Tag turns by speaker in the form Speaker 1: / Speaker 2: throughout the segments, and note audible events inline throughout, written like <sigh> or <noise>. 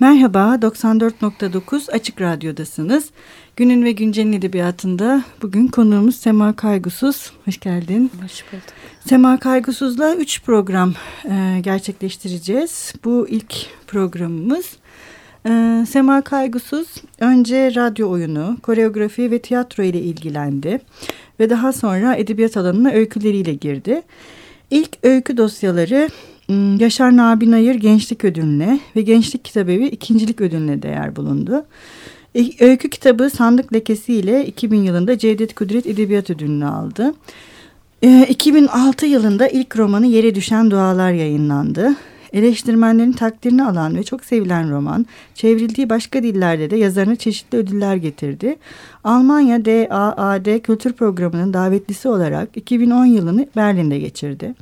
Speaker 1: Merhaba, 94.9 Açık Radyo'dasınız. Günün ve Güncel'in edebiyatında bugün konuğumuz Sema Kaygusuz. Hoş geldin.
Speaker 2: Hoş bulduk.
Speaker 1: Sema Kaygusuz'la 3 program e, gerçekleştireceğiz. Bu ilk programımız. E, Sema Kaygusuz önce radyo oyunu, koreografi ve tiyatro ile ilgilendi. Ve daha sonra edebiyat alanına öyküleriyle girdi. İlk öykü dosyaları Yaşar Nabi Nayır Gençlik Ödülü'ne ve Gençlik Kitabevi ikincilik ödülüne değer bulundu. E, öykü kitabı Sandık Lekesi ile 2000 yılında Cevdet Kudret Edebiyat Ödülünü aldı. 2006 e, yılında ilk romanı Yere Düşen Dualar yayınlandı. Eleştirmenlerin takdirini alan ve çok sevilen roman, çevrildiği başka dillerde de yazarına çeşitli ödüller getirdi. Almanya DAAD Kültür Programı'nın davetlisi olarak 2010 yılını Berlin'de geçirdi.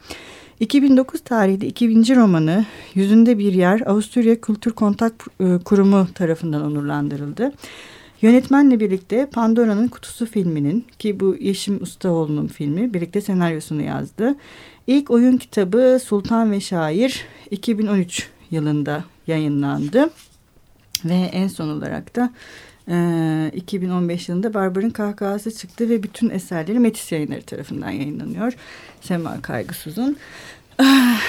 Speaker 1: 2009 tarihli 2000. romanı Yüzünde Bir Yer Avusturya Kültür Kontak e, Kurumu tarafından onurlandırıldı. Yönetmenle birlikte Pandora'nın Kutusu filminin ki bu Yeşim Ustaoğlu'nun filmi birlikte senaryosunu yazdı. İlk oyun kitabı Sultan ve Şair 2013 yılında yayınlandı. Ve en son olarak da e, 2015 yılında Barbar'ın kahkahası çıktı ve bütün eserleri Metis yayınları tarafından yayınlanıyor. Sema Kaygısız'ın. Ah,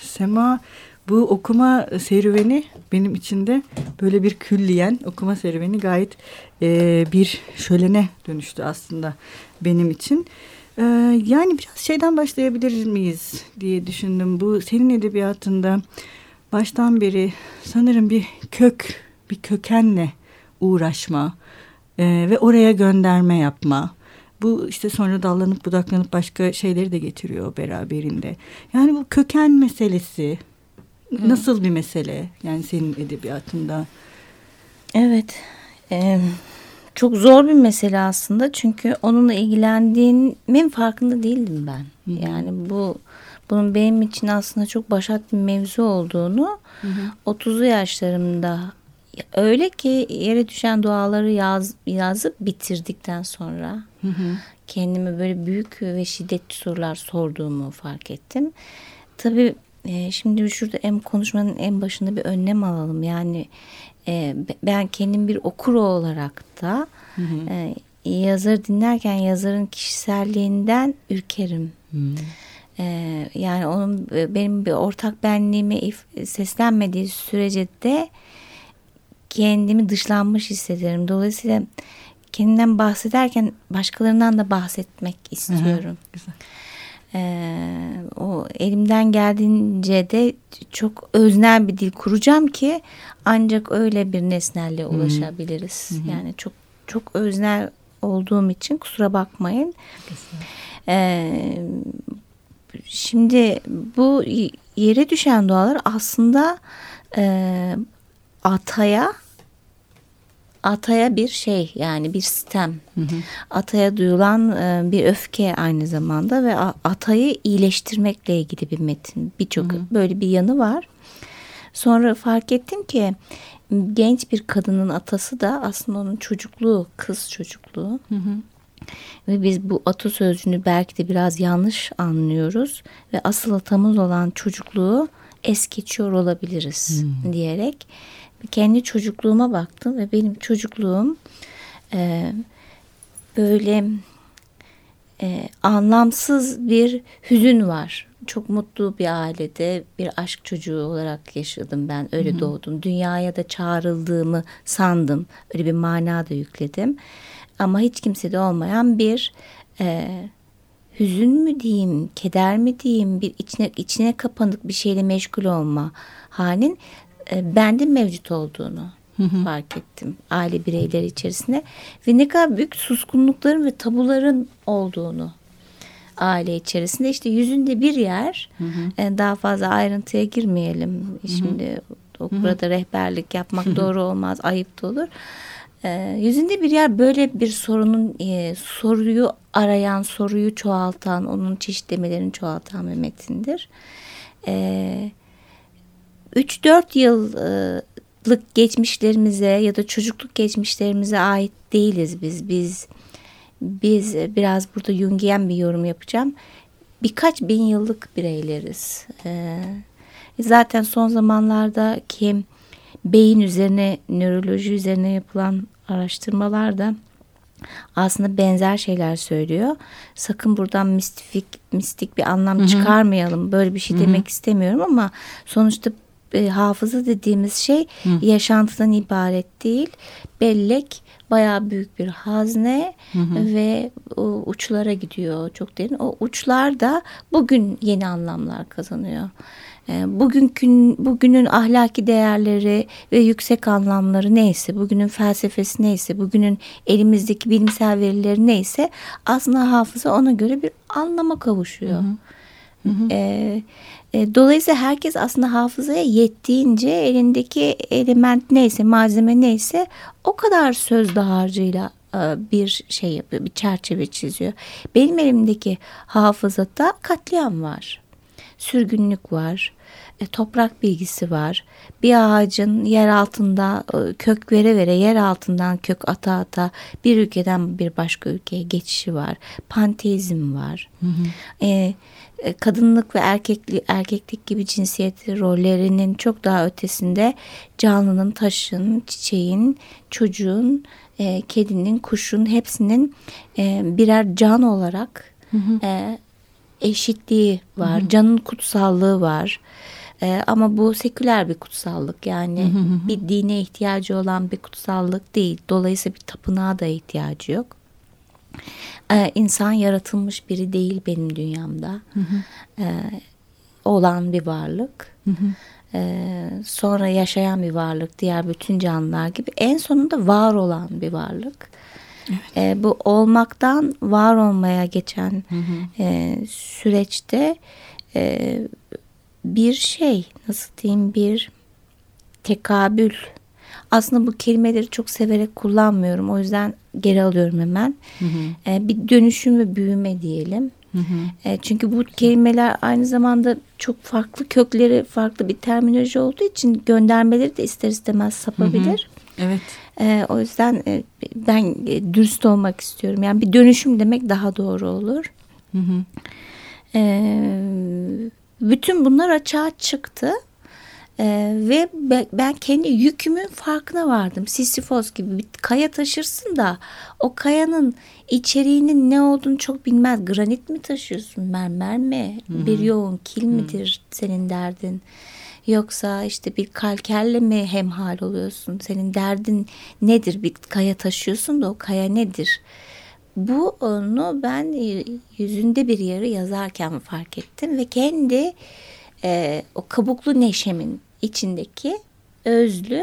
Speaker 1: Sema bu okuma serüveni benim içinde böyle bir külliyen okuma serüveni gayet e, bir şölene dönüştü aslında benim için. E, yani biraz şeyden başlayabilir miyiz diye düşündüm. Bu senin edebiyatında baştan beri sanırım bir kök, bir kökenle uğraşma e, ve oraya gönderme yapma. Bu işte sonra dallanıp budaklanıp başka şeyleri de getiriyor beraberinde. Yani bu köken meselesi Hı. nasıl bir mesele yani senin edebiyatında?
Speaker 2: Evet. E, çok zor bir mesele aslında çünkü onunla ilgilendiğimin farkında değildim ben. Hı. Yani bu bunun benim için aslında çok başat bir mevzu olduğunu hı hı. 30'lu yaşlarımda öyle ki yere düşen duaları yaz, yazıp bitirdikten sonra hı hı. kendime böyle büyük ve şiddetli sorular sorduğumu fark ettim. Tabii e, şimdi şurada en konuşmanın en başında bir önlem alalım. Yani e, ben kendim bir okur olarak da hı hı. E, yazarı dinlerken yazarın kişiselliğinden ürkerim. Hı. E, yani onun e, benim bir ortak benliğime seslenmediği sürece de kendimi dışlanmış hissederim. Dolayısıyla kendimden bahsederken başkalarından da bahsetmek istiyorum. Hı güzel. Ee, o elimden geldiğince de çok öznel bir dil kuracağım ki ancak öyle bir nesnelle ulaşabiliriz. Hı hı. Yani çok çok öznel olduğum için kusura bakmayın. Ee, şimdi bu yere düşen dualar aslında e, ataya ataya bir şey yani bir sistem hı hı. ataya duyulan e, bir öfke aynı zamanda ve atayı iyileştirmekle ilgili bir metin birçok böyle bir yanı var. Sonra fark ettim ki genç bir kadının atası da aslında onun çocukluğu kız çocukluğu. Hı hı. Ve biz bu atasözcüğünü belki de biraz yanlış anlıyoruz ve asıl atamız olan çocukluğu es geçiyor olabiliriz hmm. diyerek kendi çocukluğuma baktım ve benim çocukluğum e, böyle e, anlamsız bir hüzün var. Çok mutlu bir ailede bir aşk çocuğu olarak yaşadım ben. Öyle Hı-hı. doğdum. Dünyaya da çağrıldığımı sandım. Öyle bir mana da yükledim. Ama hiç kimsede olmayan bir e, hüzün mü diyeyim, keder mi diyeyim, bir içine içine kapanık bir şeyle meşgul olma halin e, bende mevcut olduğunu hı hı. fark ettim aile bireyleri içerisinde ve ne kadar büyük suskunlukların ve tabuların olduğunu aile içerisinde işte yüzünde bir yer hı hı. E, daha fazla ayrıntıya girmeyelim hı hı. şimdi o burada hı hı. rehberlik yapmak hı hı. doğru olmaz ayıp da olur e, yüzünde bir yer böyle bir sorunun e, soruyu arayan soruyu çoğaltan onun çeşitlemelerini çoğaltan bir metindir. E, 3-4 yıllık geçmişlerimize ya da çocukluk geçmişlerimize ait değiliz biz. Biz biz biraz burada Jungian bir yorum yapacağım. Birkaç bin yıllık bireyleriz. Ee, zaten son zamanlarda ki beyin üzerine, nöroloji üzerine yapılan araştırmalarda aslında benzer şeyler söylüyor. Sakın buradan mistik mistik bir anlam Hı-hı. çıkarmayalım. Böyle bir şey Hı-hı. demek istemiyorum ama sonuçta e, hafıza dediğimiz şey Hı. yaşantıdan ibaret değil. Bellek bayağı büyük bir hazne hı hı. ve o uçlara gidiyor çok derin. O uçlar da bugün yeni anlamlar kazanıyor. E, bugünkün bugünün ahlaki değerleri ve yüksek anlamları neyse, bugünün felsefesi neyse, bugünün elimizdeki bilimsel verileri neyse aslında hafıza ona göre bir anlama kavuşuyor. Hı hı. Hı hı. E, e, dolayısıyla herkes aslında hafızaya yettiğince elindeki element neyse, malzeme neyse o kadar söz dağarcığıyla e, bir şey yapıyor, bir çerçeve çiziyor. Benim elimdeki hafızada katliam var, sürgünlük var, toprak bilgisi var. Bir ağacın yer altında e, kök vere vere yer altından kök ata ata bir ülkeden bir başka ülkeye geçişi var. Panteizm var. Hı hı. E, e, kadınlık ve erkeklik, erkeklik gibi cinsiyet rollerinin çok daha ötesinde canlının, taşın, çiçeğin, çocuğun, e, kedinin, kuşun hepsinin e, birer can olarak hı hı. E, eşitliği var. Hı hı. Canın kutsallığı var. E, ama bu seküler bir kutsallık yani hı hı. bir dine ihtiyacı olan bir kutsallık değil. Dolayısıyla bir tapınağa da ihtiyacı yok e, insan yaratılmış biri değil benim dünyamda. Hı hı. E, olan bir varlık. Hı hı. E, sonra yaşayan bir varlık diğer bütün canlılar gibi. En sonunda var olan bir varlık. Evet. E, bu olmaktan var olmaya geçen hı hı. E, süreçte e, bir şey nasıl diyeyim bir tekabül aslında bu kelimeleri çok severek kullanmıyorum. O yüzden geri alıyorum hemen. Hı hı. E, bir dönüşüm ve büyüme diyelim. Hı hı. E, çünkü bu kelimeler aynı zamanda çok farklı kökleri farklı bir terminoloji olduğu için göndermeleri de ister istemez sapabilir.
Speaker 1: Hı hı. Evet.
Speaker 2: E, o yüzden e, ben e, dürüst olmak istiyorum. Yani bir dönüşüm demek daha doğru olur. Hı hı. E, bütün bunlar açığa çıktı. Ee, ve ben kendi yükümün farkına vardım. Sisyphos gibi bir kaya taşırsın da o kayanın içeriğinin ne olduğunu çok bilmez. Granit mi taşıyorsun, mermer mi, Hı-hı. bir yoğun kil midir Hı-hı. senin derdin? Yoksa işte bir kalkerle mi hemhal oluyorsun? Senin derdin nedir? Bir kaya taşıyorsun da o kaya nedir? Bu onu ben yüzünde bir yarı yazarken fark ettim ve kendi e, o kabuklu neşemin içindeki özlü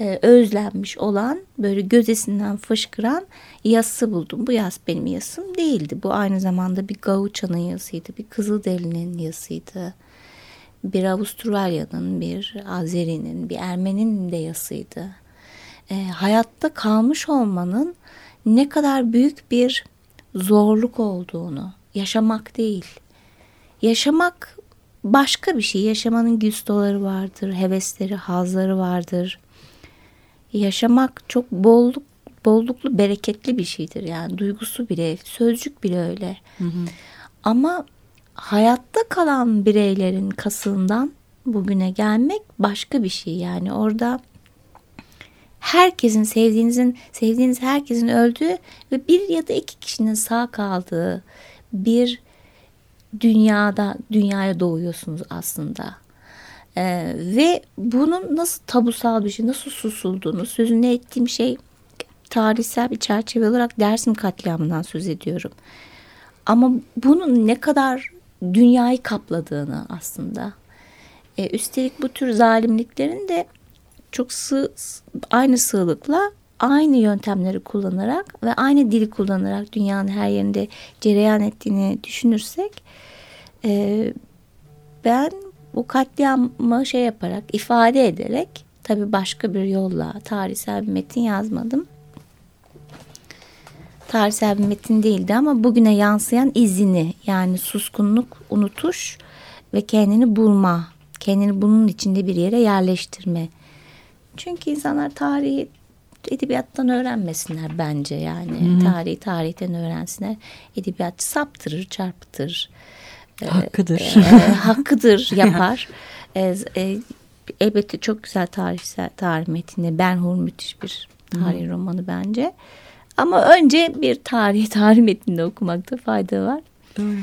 Speaker 2: e, özlenmiş olan böyle gözesinden fışkıran yası buldum. Bu yas benim yasım değildi. Bu aynı zamanda bir Gaucha'nın yasıydı. Bir Kızılderili'nin yasıydı. Bir Avustralya'nın, bir Azeri'nin, bir Ermeni'nin de yasıydı. E, hayatta kalmış olmanın ne kadar büyük bir zorluk olduğunu, yaşamak değil. Yaşamak başka bir şey. Yaşamanın güstoları vardır, hevesleri, hazları vardır. Yaşamak çok bolluk, bolluklu, bereketli bir şeydir. Yani duygusu bile, sözcük bile öyle. Hı hı. Ama hayatta kalan bireylerin kasığından bugüne gelmek başka bir şey. Yani orada herkesin sevdiğinizin sevdiğiniz herkesin öldüğü ve bir ya da iki kişinin sağ kaldığı bir dünyada dünyaya doğuyorsunuz aslında. Ee, ve bunun nasıl tabusal bir şey, nasıl susulduğunu, sözünü ettiğim şey tarihsel bir çerçeve olarak Dersim katliamından söz ediyorum. Ama bunun ne kadar dünyayı kapladığını aslında. Ee, üstelik bu tür zalimliklerin de çok sığ, aynı sığlıkla aynı yöntemleri kullanarak ve aynı dili kullanarak dünyanın her yerinde cereyan ettiğini düşünürsek e, ben bu katliamı şey yaparak ifade ederek tabii başka bir yolla tarihsel bir metin yazmadım. Tarihsel bir metin değildi ama bugüne yansıyan izini yani suskunluk, unutuş ve kendini bulma, kendini bunun içinde bir yere yerleştirme. Çünkü insanlar tarihi edebiyattan öğrenmesinler bence yani. Hı-hı. Tarihi tarihten öğrensinler. Edebiyatçı saptırır, çarpıtır.
Speaker 1: Hakkıdır.
Speaker 2: E, e, <laughs> hakkıdır yapar. e, e, elbette çok güzel tarihsel tarih metni. Ben Hur müthiş bir tarih Hı. romanı bence. Ama önce bir tarih tarih metninde okumakta fayda var.
Speaker 1: Doğru.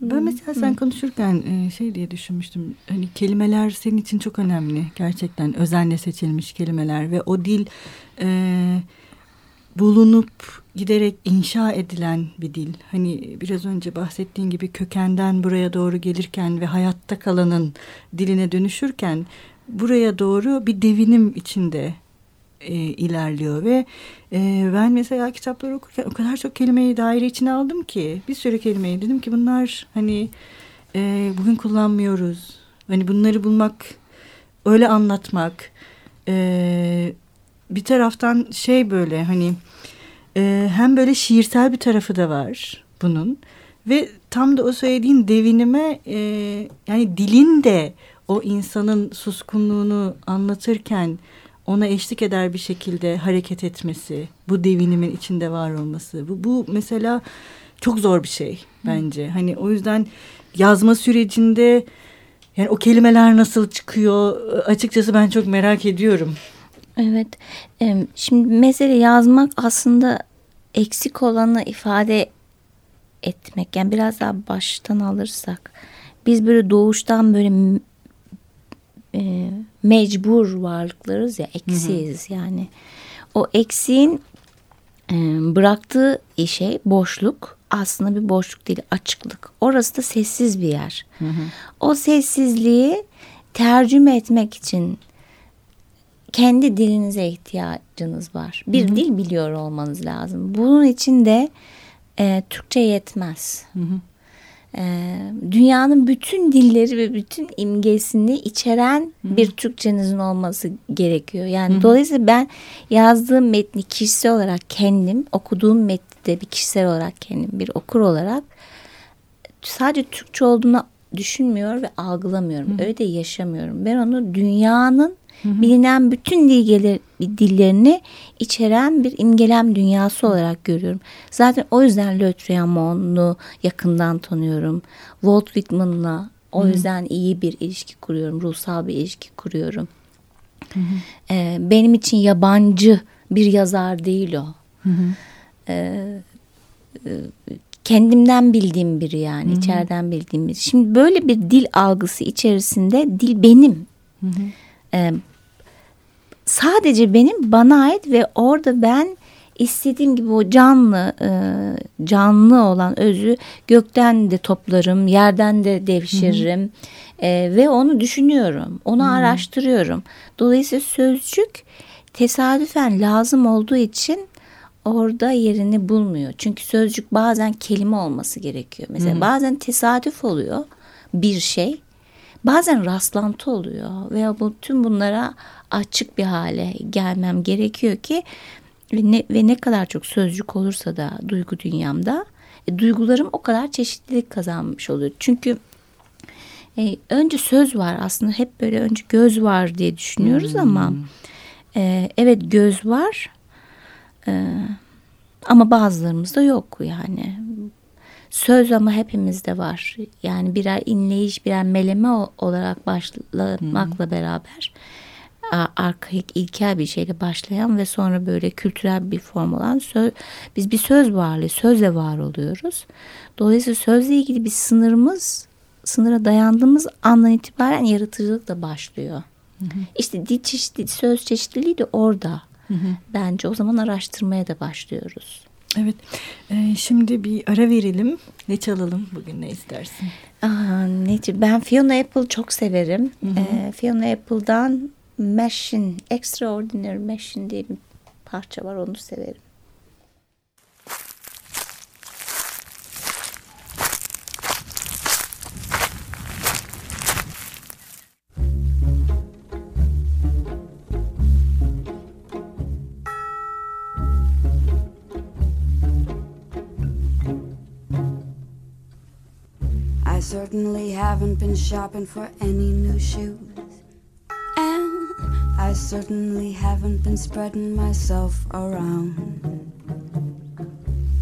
Speaker 1: Ben mesela sen konuşurken e, şey diye düşünmüştüm. Hani kelimeler senin için çok önemli. Gerçekten özenle seçilmiş kelimeler ve o dil e, bulunup giderek inşa edilen bir dil. Hani biraz önce bahsettiğin gibi kökenden buraya doğru gelirken ve hayatta kalanın diline dönüşürken buraya doğru bir devinim içinde e, ilerliyor ve e, ben mesela kitapları okurken o kadar çok kelimeyi daire içine aldım ki bir sürü kelimeyi dedim ki bunlar hani e, bugün kullanmıyoruz. Hani bunları bulmak, öyle anlatmak e, bir taraftan şey böyle hani e, hem böyle şiirsel bir tarafı da var bunun ve tam da o söylediğin devinime e, yani dilin de o insanın suskunluğunu anlatırken ona eşlik eder bir şekilde hareket etmesi, bu devinimin içinde var olması. Bu, bu mesela çok zor bir şey bence. Hı. Hani o yüzden yazma sürecinde yani o kelimeler nasıl çıkıyor açıkçası ben çok merak ediyorum.
Speaker 2: Evet. Şimdi mesele yazmak aslında eksik olanı ifade etmek. Yani biraz daha baştan alırsak. Biz böyle doğuştan böyle mecbur varlıklarız ya eksiyiz hı hı. yani. O eksiğin e, bıraktığı şey boşluk aslında bir boşluk değil açıklık. Orası da sessiz bir yer. Hı hı. O sessizliği tercüme etmek için kendi dilinize ihtiyacınız var. Bir hı hı. dil biliyor olmanız lazım. Bunun için de e, Türkçe yetmez. Hı hı. E, dünyanın bütün dilleri ve bütün imgesini içeren hı. bir Türkçenizin olması gerekiyor. Yani hı. dolayısıyla ben yazdığım metni kişisel olarak kendim, okuduğum metni bir kişisel olarak kendim bir okur olarak sadece Türkçe olduğunu düşünmüyor ve algılamıyorum. Hı. Öyle de yaşamıyorum. Ben onu dünyanın hı hı. bilinen bütün dilgeler, dillerini içeren bir imgelem dünyası olarak görüyorum. Zaten o yüzden Le yakından tanıyorum. Walt Whitman'la o hı. yüzden iyi bir ilişki kuruyorum. Ruhsal bir ilişki kuruyorum. Hı hı. Ee, benim için yabancı bir yazar değil o. Hı hı. Ee, e, kendimden bildiğim biri yani Hı-hı. içeriden bildiğim biri. Şimdi böyle bir dil algısı içerisinde dil benim. Hı hı. Ee, sadece benim bana ait ve orada ben istediğim gibi o canlı e, canlı olan özü gökten de toplarım yerden de devşiririm e, ve onu düşünüyorum onu hı. araştırıyorum dolayısıyla sözcük tesadüfen lazım olduğu için orada yerini bulmuyor çünkü sözcük bazen kelime olması gerekiyor mesela hı hı. bazen tesadüf oluyor bir şey bazen rastlantı oluyor veya bu tüm bunlara açık bir hale gelmem gerekiyor ki ve ne, ve ne kadar çok sözcük olursa da duygu dünyamda e, duygularım o kadar çeşitlilik kazanmış oluyor. Çünkü e, önce söz var aslında hep böyle önce göz var diye düşünüyoruz hmm. ama e, evet göz var e, ama bazılarımızda yok yani söz ama hepimizde var. Yani birer inleyiş, birer meleme olarak başlamakla hmm. beraber arkaik ilkel bir şeyle başlayan ve sonra böyle kültürel bir form olan söz, biz bir söz varlığı, sözle var oluyoruz. Dolayısıyla sözle ilgili bir sınırımız, sınıra dayandığımız andan itibaren yaratıcılık da başlıyor. Hı hı. İşte dil çeşitli, söz çeşitliliği de orada. Hı hı. Bence o zaman araştırmaya da başlıyoruz.
Speaker 1: Evet. Ee, şimdi bir ara verelim. Ne çalalım bugün ne istersin?
Speaker 2: Aa, ne, ben Fiona Apple çok severim. Hı hı. Ee, Fiona Apple'dan Machine, Extraordinary Machine diye bir parça var onu severim. Certainly haven't been shopping for any new shoes. And I certainly haven't been spreading myself around.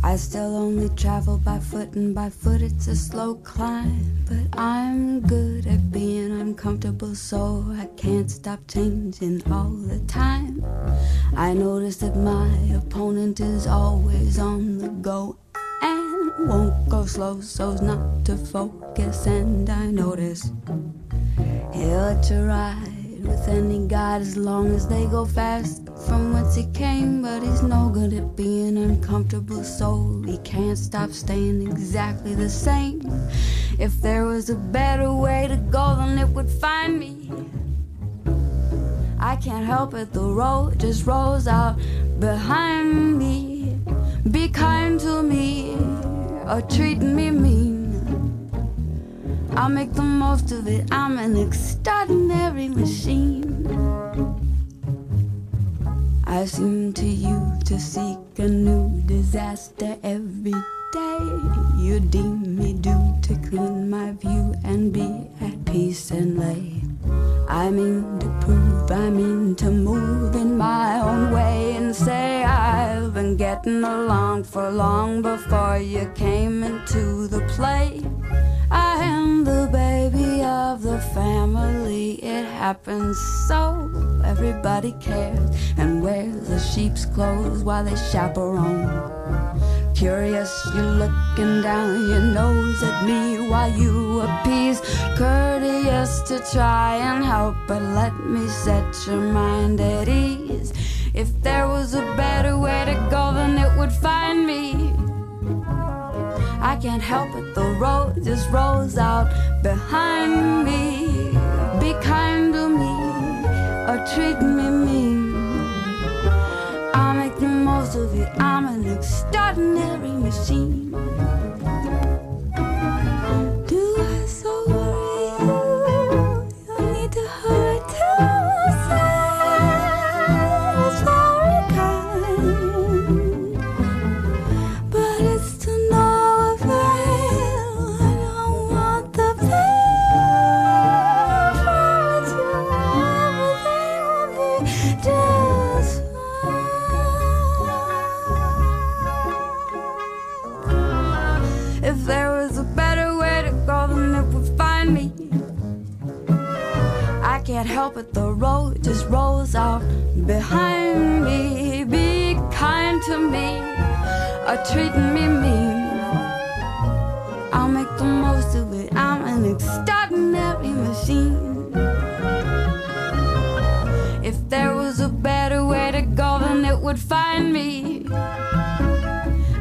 Speaker 3: I still only travel by foot, and by foot it's a slow climb. But I'm good at being uncomfortable, so I can't stop changing all the time. I notice that my opponent is always on the go won't go slow so's not to focus. And I notice he'll ride with any god as long as they go fast from whence he came. But he's no good at being uncomfortable, so he can't stop staying exactly the same. If there was a better way to go, then it would find me. I can't help it, the road just rolls out behind me. Be kind to me or treat me mean. I'll make the most of it. I'm an extraordinary machine. I seem to you to seek a new disaster every day. You deem me due to clean my view and be at peace and lay. I mean to prove, I mean to move in my own way and say I've getting along for long before you came into the play. I am the baby of the family. It happens so everybody cares and wears the sheep's clothes while they chaperone. Curious, you're looking down your nose at me while you appease. Courteous to try and help, but let me set your mind at ease. If there was a better way to go, then it would find me. I can't help it, the road just rolls out behind me. Be kind to me or treat me mean. I'll make the most of it, I'm an extraordinary machine. Out behind me. Be kind to me or treat me mean. I'll make the most of it. I'm an extraordinary machine. If there was a better way to go, then it would find me.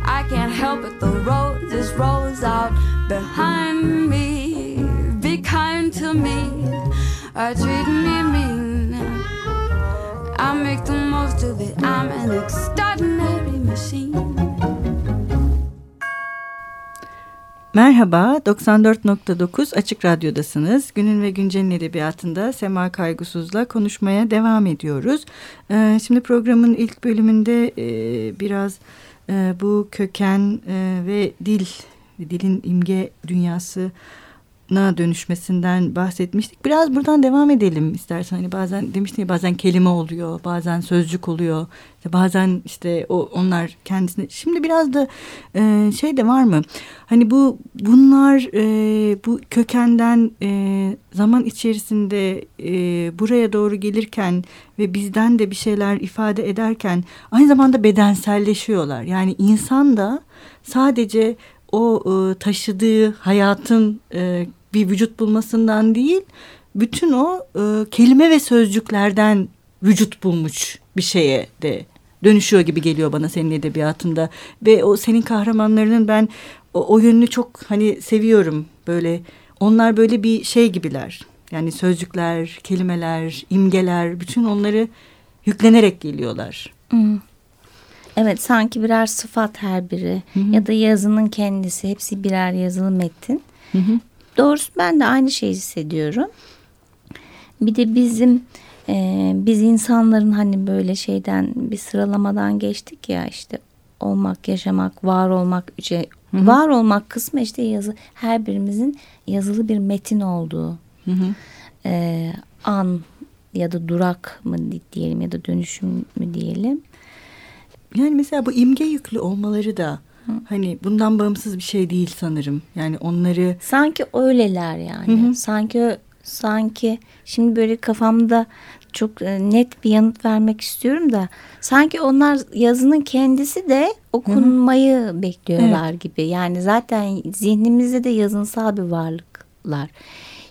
Speaker 3: I can't help it, the road just rolls out behind me. Be kind to me or treat me mean. Make the most of it. I'm an extraordinary machine.
Speaker 1: Merhaba, 94.9 Açık Radyo'dasınız. Günün ve Güncel'in edebiyatında Sema Kaygısız'la konuşmaya devam ediyoruz. Ee, şimdi programın ilk bölümünde e, biraz e, bu köken e, ve dil, dilin imge dünyası na dönüşmesinden bahsetmiştik. Biraz buradan devam edelim istersen. Hani bazen demiştin ya bazen kelime oluyor, bazen sözcük oluyor. İşte bazen işte o onlar kendisine. Şimdi biraz da e, şey de var mı? Hani bu bunlar e, bu kökenden e, zaman içerisinde e, buraya doğru gelirken ve bizden de bir şeyler ifade ederken aynı zamanda bedenselleşiyorlar. Yani insan da sadece o e, taşıdığı hayatın e, bir vücut bulmasından değil, bütün o e, kelime ve sözcüklerden vücut bulmuş bir şeye de dönüşüyor gibi geliyor bana senin edebiyatında ve o senin kahramanlarının ben o, o yönünü çok hani seviyorum böyle onlar böyle bir şey gibiler yani sözcükler kelimeler imgeler bütün onları yüklenerek geliyorlar.
Speaker 2: Hmm. Evet sanki birer sıfat her biri
Speaker 1: Hı hı.
Speaker 2: ya da yazının kendisi hepsi birer yazılı metin.
Speaker 1: Hı hı.
Speaker 2: Doğrusu ben de aynı şeyi hissediyorum. Bir de bizim e, biz insanların hani böyle şeyden bir sıralamadan geçtik ya işte olmak, yaşamak, var olmak, şey,
Speaker 1: Hı hı.
Speaker 2: var olmak kısmı işte yazı her birimizin yazılı bir metin olduğu
Speaker 1: Hı hı.
Speaker 2: e, an ya da durak mı diyelim ya da dönüşüm mü diyelim.
Speaker 1: Yani mesela bu imge yüklü olmaları da Hani bundan bağımsız bir şey değil sanırım. Yani onları
Speaker 2: sanki öyleler yani. Hı hı. Sanki sanki şimdi böyle kafamda çok e, net bir yanıt vermek istiyorum da sanki onlar yazının kendisi de okunmayı Hı-hı. bekliyorlar evet. gibi. Yani zaten zihnimizde de yazınsal bir varlıklar.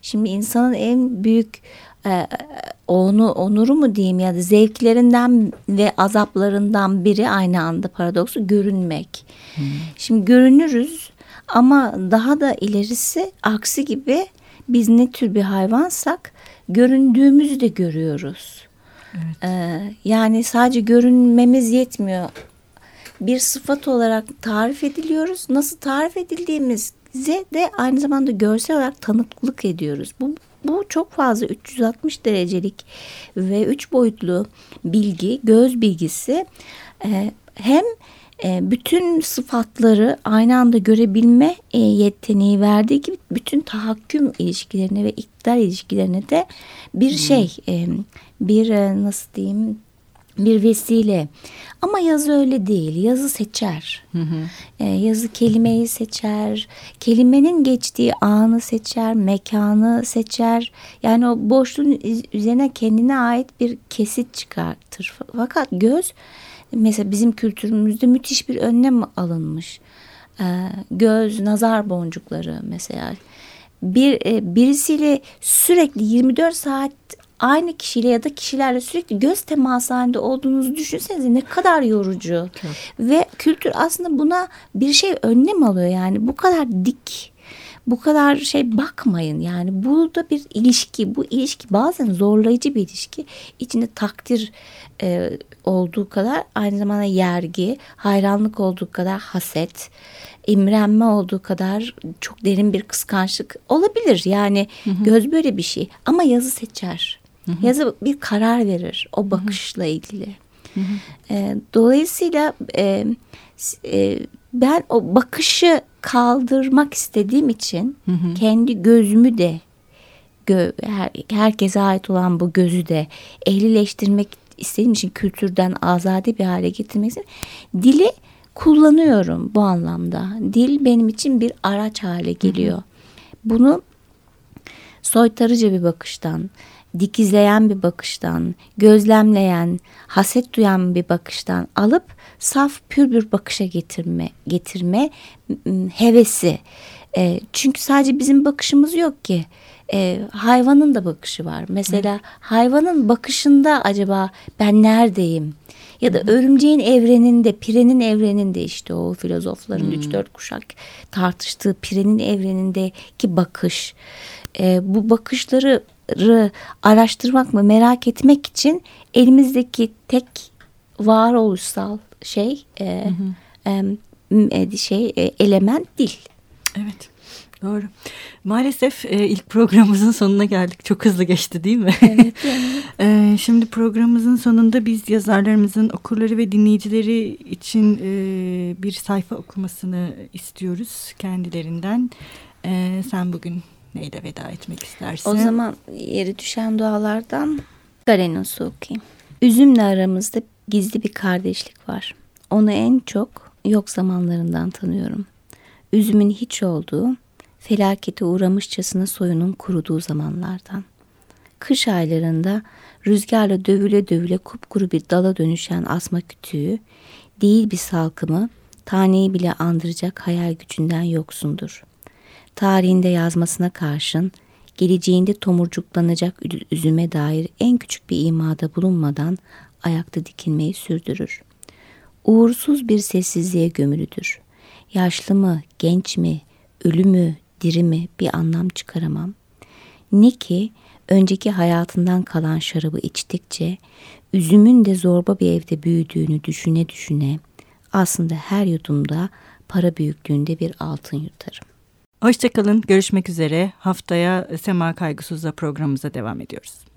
Speaker 2: Şimdi insanın en büyük e, onu onuru mu diyeyim ya da zevklerinden ve azaplarından biri aynı anda paradoksu görünmek. Hmm. Şimdi görünürüz ama daha da ilerisi aksi gibi biz ne tür bir hayvansak göründüğümüzü de görüyoruz. Evet. Ee, yani sadece görünmemiz yetmiyor. Bir sıfat olarak tarif ediliyoruz. Nasıl tarif edildiğimize de aynı zamanda görsel olarak tanıklık ediyoruz. Bu bu çok fazla 360 derecelik ve üç boyutlu bilgi, göz bilgisi e, hem e, bütün sıfatları aynı anda görebilme e, yeteneği verdiği gibi bütün tahakküm ilişkilerine ve iktidar ilişkilerine de bir hmm. şey, bir nasıl diyeyim bir vesile. Ama yazı öyle değil. Yazı seçer. Hı hı. E, yazı kelimeyi seçer. Kelimenin geçtiği anı seçer. Mekanı seçer. Yani o boşluğun üzerine kendine ait bir kesit çıkartır. Fakat göz mesela bizim kültürümüzde müthiş bir önlem alınmış. E, göz, nazar boncukları mesela. Bir e, birisiyle sürekli 24 saat aynı kişiyle ya da kişilerle sürekli göz teması halinde olduğunuzu düşünsenize ne kadar yorucu. Evet. Ve kültür aslında buna bir şey önlem alıyor. Yani bu kadar dik bu kadar şey bakmayın. Yani burada bir ilişki. Bu ilişki bazen zorlayıcı bir ilişki. İçinde takdir e, olduğu kadar aynı zamanda yergi hayranlık olduğu kadar haset imrenme olduğu kadar çok derin bir kıskançlık olabilir. Yani hı hı. göz böyle bir şey. Ama yazı seçer Hı hı. Yazı bir karar verir o bakışla ilgili. Hı hı. E, dolayısıyla e, e, ben o bakışı kaldırmak istediğim için hı hı. kendi gözümü de gö, her, herkese ait olan bu gözü de ehlileştirmek istediğim için kültürden azade bir hale getirmek için dili kullanıyorum bu anlamda. Dil benim için bir araç hale geliyor. Hı hı. Bunu soytarıcı bir bakıştan, dikizleyen bir bakıştan, gözlemleyen, haset duyan bir bakıştan alıp saf pür bir bakışa getirme, getirme hevesi. E, çünkü sadece bizim bakışımız yok ki. E, hayvanın da bakışı var. Mesela Hı. hayvanın bakışında acaba ben neredeyim? Ya da örümceğin evreninde, pirenin evreninde işte o filozofların hmm. 3-4 kuşak tartıştığı pirenin evrenindeki bakış. E, bu bakışları araştırmak mı merak etmek için elimizdeki tek varoluşsal şey e, hı hı. E, şey e, element dil.
Speaker 1: Evet. Doğru. Maalesef e, ilk programımızın sonuna geldik. Çok hızlı geçti değil mi? Evet. <laughs> e, şimdi programımızın sonunda biz yazarlarımızın okurları ve dinleyicileri için e, bir sayfa okumasını istiyoruz kendilerinden. E, sen bugün neyle veda etmek istersin?
Speaker 2: O zaman yeri düşen dualardan Garenus'u okuyayım. Üzümle aramızda gizli bir kardeşlik var. Onu en çok yok zamanlarından tanıyorum. Üzümün hiç olduğu, felakete uğramışçasına soyunun kuruduğu zamanlardan. Kış aylarında rüzgarla dövüle dövüle kupkuru bir dala dönüşen asma kütüğü, değil bir salkımı, taneyi bile andıracak hayal gücünden yoksundur tarihinde yazmasına karşın geleceğinde tomurcuklanacak üzüme dair en küçük bir imada bulunmadan ayakta dikilmeyi sürdürür. Uğursuz bir sessizliğe gömülüdür. Yaşlı mı, genç mi, ölü mü, diri mi bir anlam çıkaramam. Ne ki önceki hayatından kalan şarabı içtikçe üzümün de zorba bir evde büyüdüğünü düşüne düşüne aslında her yudumda para büyüklüğünde bir altın yutarım.
Speaker 1: Hoşçakalın. Görüşmek üzere. Haftaya Sema Kaygısız'la programımıza devam ediyoruz.